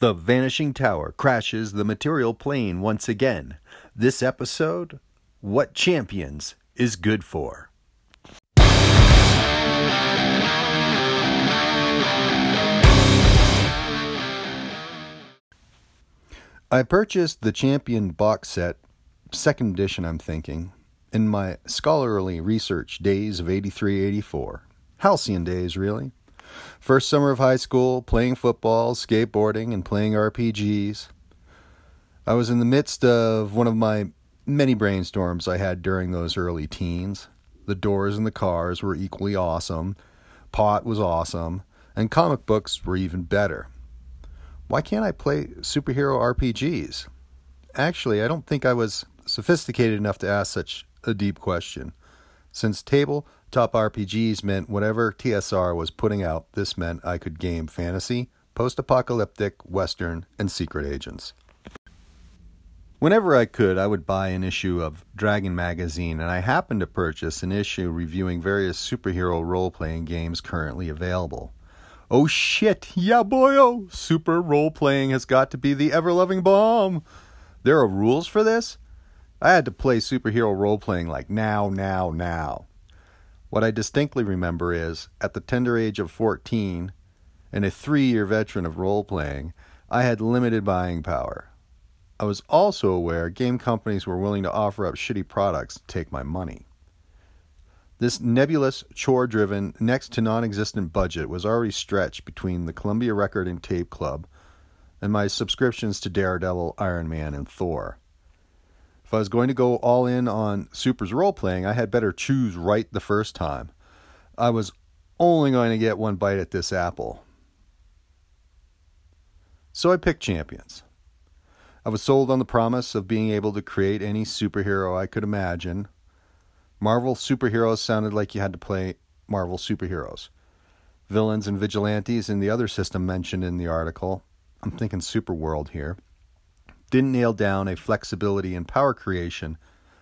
The Vanishing Tower crashes the material plane once again. This episode What Champions is Good For. I purchased the Champion box set, second edition, I'm thinking, in my scholarly research days of 83 84. Halcyon days, really. First summer of high school, playing football, skateboarding, and playing RPGs. I was in the midst of one of my many brainstorms I had during those early teens. The doors and the cars were equally awesome, pot was awesome, and comic books were even better. Why can't I play superhero RPGs? Actually, I don't think I was sophisticated enough to ask such a deep question. Since tabletop RPGs meant whatever TSR was putting out, this meant I could game fantasy, post apocalyptic, western, and secret agents. Whenever I could, I would buy an issue of Dragon magazine, and I happened to purchase an issue reviewing various superhero role playing games currently available. Oh shit, yeah boy, oh, super role playing has got to be the ever loving bomb. There are rules for this? I had to play superhero role playing like now, now, now. What I distinctly remember is, at the tender age of 14, and a three year veteran of role playing, I had limited buying power. I was also aware game companies were willing to offer up shitty products to take my money. This nebulous, chore driven, next to non existent budget was already stretched between the Columbia Record and Tape Club and my subscriptions to Daredevil, Iron Man, and Thor. If I was going to go all in on Super's role playing, I had better choose right the first time. I was only going to get one bite at this apple. So I picked Champions. I was sold on the promise of being able to create any superhero I could imagine Marvel superheroes sounded like you had to play Marvel superheroes. Villains and vigilantes in the other system mentioned in the article, I'm thinking Superworld here, didn't nail down a flexibility and power creation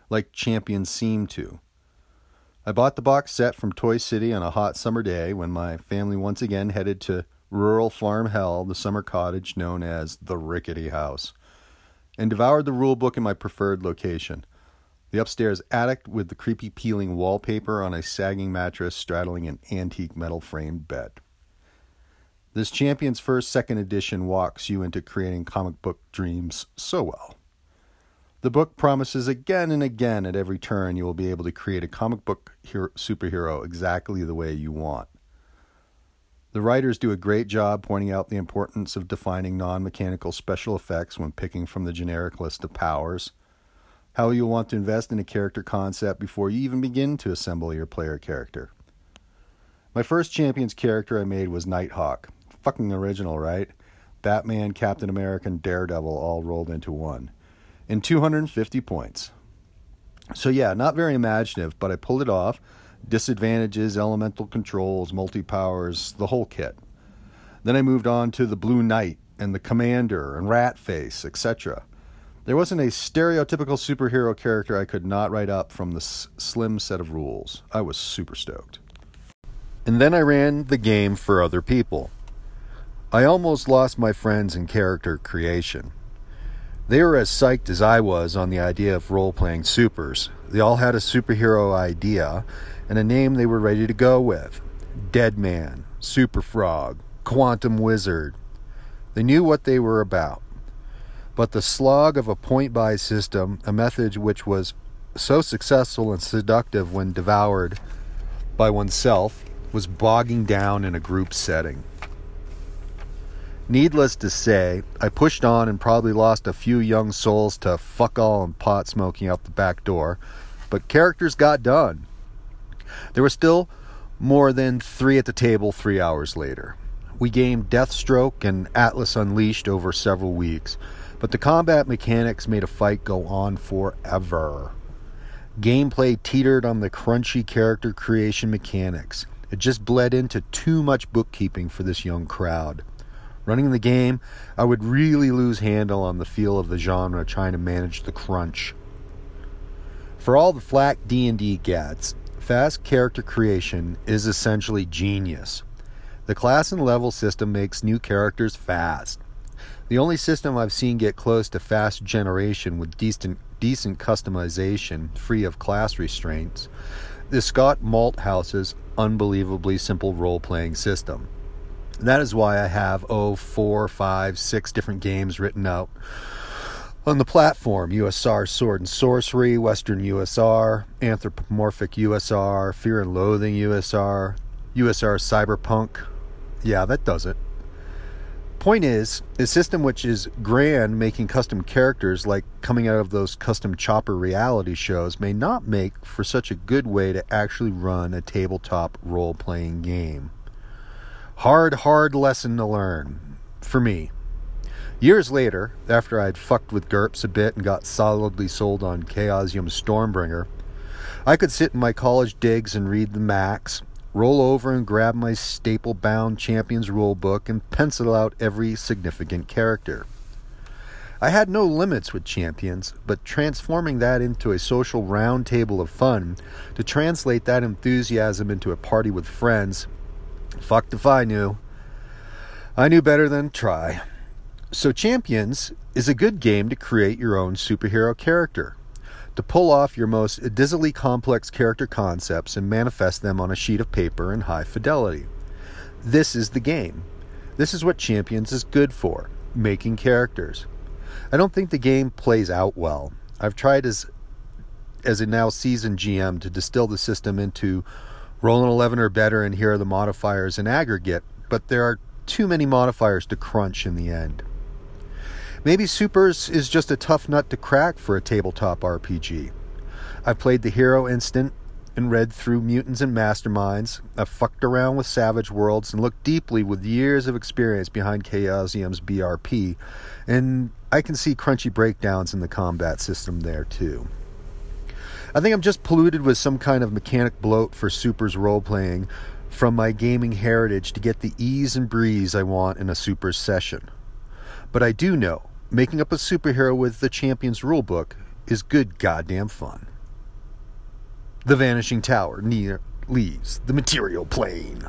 like Champions seemed to. I bought the box set from Toy City on a hot summer day when my family once again headed to rural farm hell, the summer cottage known as the Rickety House, and devoured the rule book in my preferred location – the upstairs attic with the creepy peeling wallpaper on a sagging mattress straddling an antique metal framed bed. This Champion's First Second Edition walks you into creating comic book dreams so well. The book promises again and again at every turn you will be able to create a comic book hero, superhero exactly the way you want. The writers do a great job pointing out the importance of defining non mechanical special effects when picking from the generic list of powers how you'll want to invest in a character concept before you even begin to assemble your player character. My first Champions character I made was Nighthawk. Fucking original, right? Batman, Captain America, and Daredevil all rolled into one. In 250 points. So, yeah, not very imaginative, but I pulled it off. Disadvantages, elemental controls, multi powers, the whole kit. Then I moved on to the Blue Knight and the Commander and Ratface, etc. There wasn't a stereotypical superhero character I could not write up from the slim set of rules. I was super stoked. And then I ran the game for other people. I almost lost my friends in character creation. They were as psyched as I was on the idea of role playing supers. They all had a superhero idea and a name they were ready to go with Dead Man, Super Frog, Quantum Wizard. They knew what they were about. But the slog of a point buy system, a method which was so successful and seductive when devoured by oneself, was bogging down in a group setting. Needless to say, I pushed on and probably lost a few young souls to fuck all and pot smoking out the back door, but characters got done. There were still more than three at the table three hours later. We gamed Deathstroke and Atlas Unleashed over several weeks, but the combat mechanics made a fight go on forever. Gameplay teetered on the crunchy character creation mechanics. It just bled into too much bookkeeping for this young crowd. Running the game, I would really lose handle on the feel of the genre trying to manage the crunch. For all the flack D&D gets, fast character creation is essentially genius. The class and level system makes new characters fast. The only system I've seen get close to fast generation with decent, decent customization, free of class restraints, is Scott Malthouse's unbelievably simple role playing system. That is why I have, oh, four, five, six different games written out on the platform USR Sword and Sorcery, Western USR, Anthropomorphic USR, Fear and Loathing USR, USR Cyberpunk. Yeah, that does it. Point is, a system which is grand making custom characters like coming out of those custom chopper reality shows may not make for such a good way to actually run a tabletop role playing game. Hard, hard lesson to learn. For me. Years later, after I'd fucked with GURPS a bit and got solidly sold on Chaosium Stormbringer, I could sit in my college digs and read the Max, roll over and grab my staple bound Champions rulebook and pencil out every significant character. I had no limits with Champions, but transforming that into a social roundtable of fun, to translate that enthusiasm into a party with friends, fucked if I knew. I knew better than try. So, Champions is a good game to create your own superhero character, to pull off your most dizzily complex character concepts and manifest them on a sheet of paper in high fidelity. This is the game. This is what Champions is good for making characters. I don't think the game plays out well. I've tried as as a now seasoned GM to distill the system into roll an 11 or better and here are the modifiers in aggregate, but there are too many modifiers to crunch in the end. Maybe Supers is just a tough nut to crack for a tabletop RPG. I've played the Hero Instant and read through Mutants and Masterminds. I've fucked around with Savage Worlds and looked deeply with years of experience behind Chaosium's BRP, and I can see crunchy breakdowns in the combat system there too. I think I'm just polluted with some kind of mechanic bloat for Supers role playing from my gaming heritage to get the ease and breeze I want in a Supers session. But I do know making up a superhero with the Champions rulebook is good goddamn fun. The Vanishing Tower near leaves the material plane.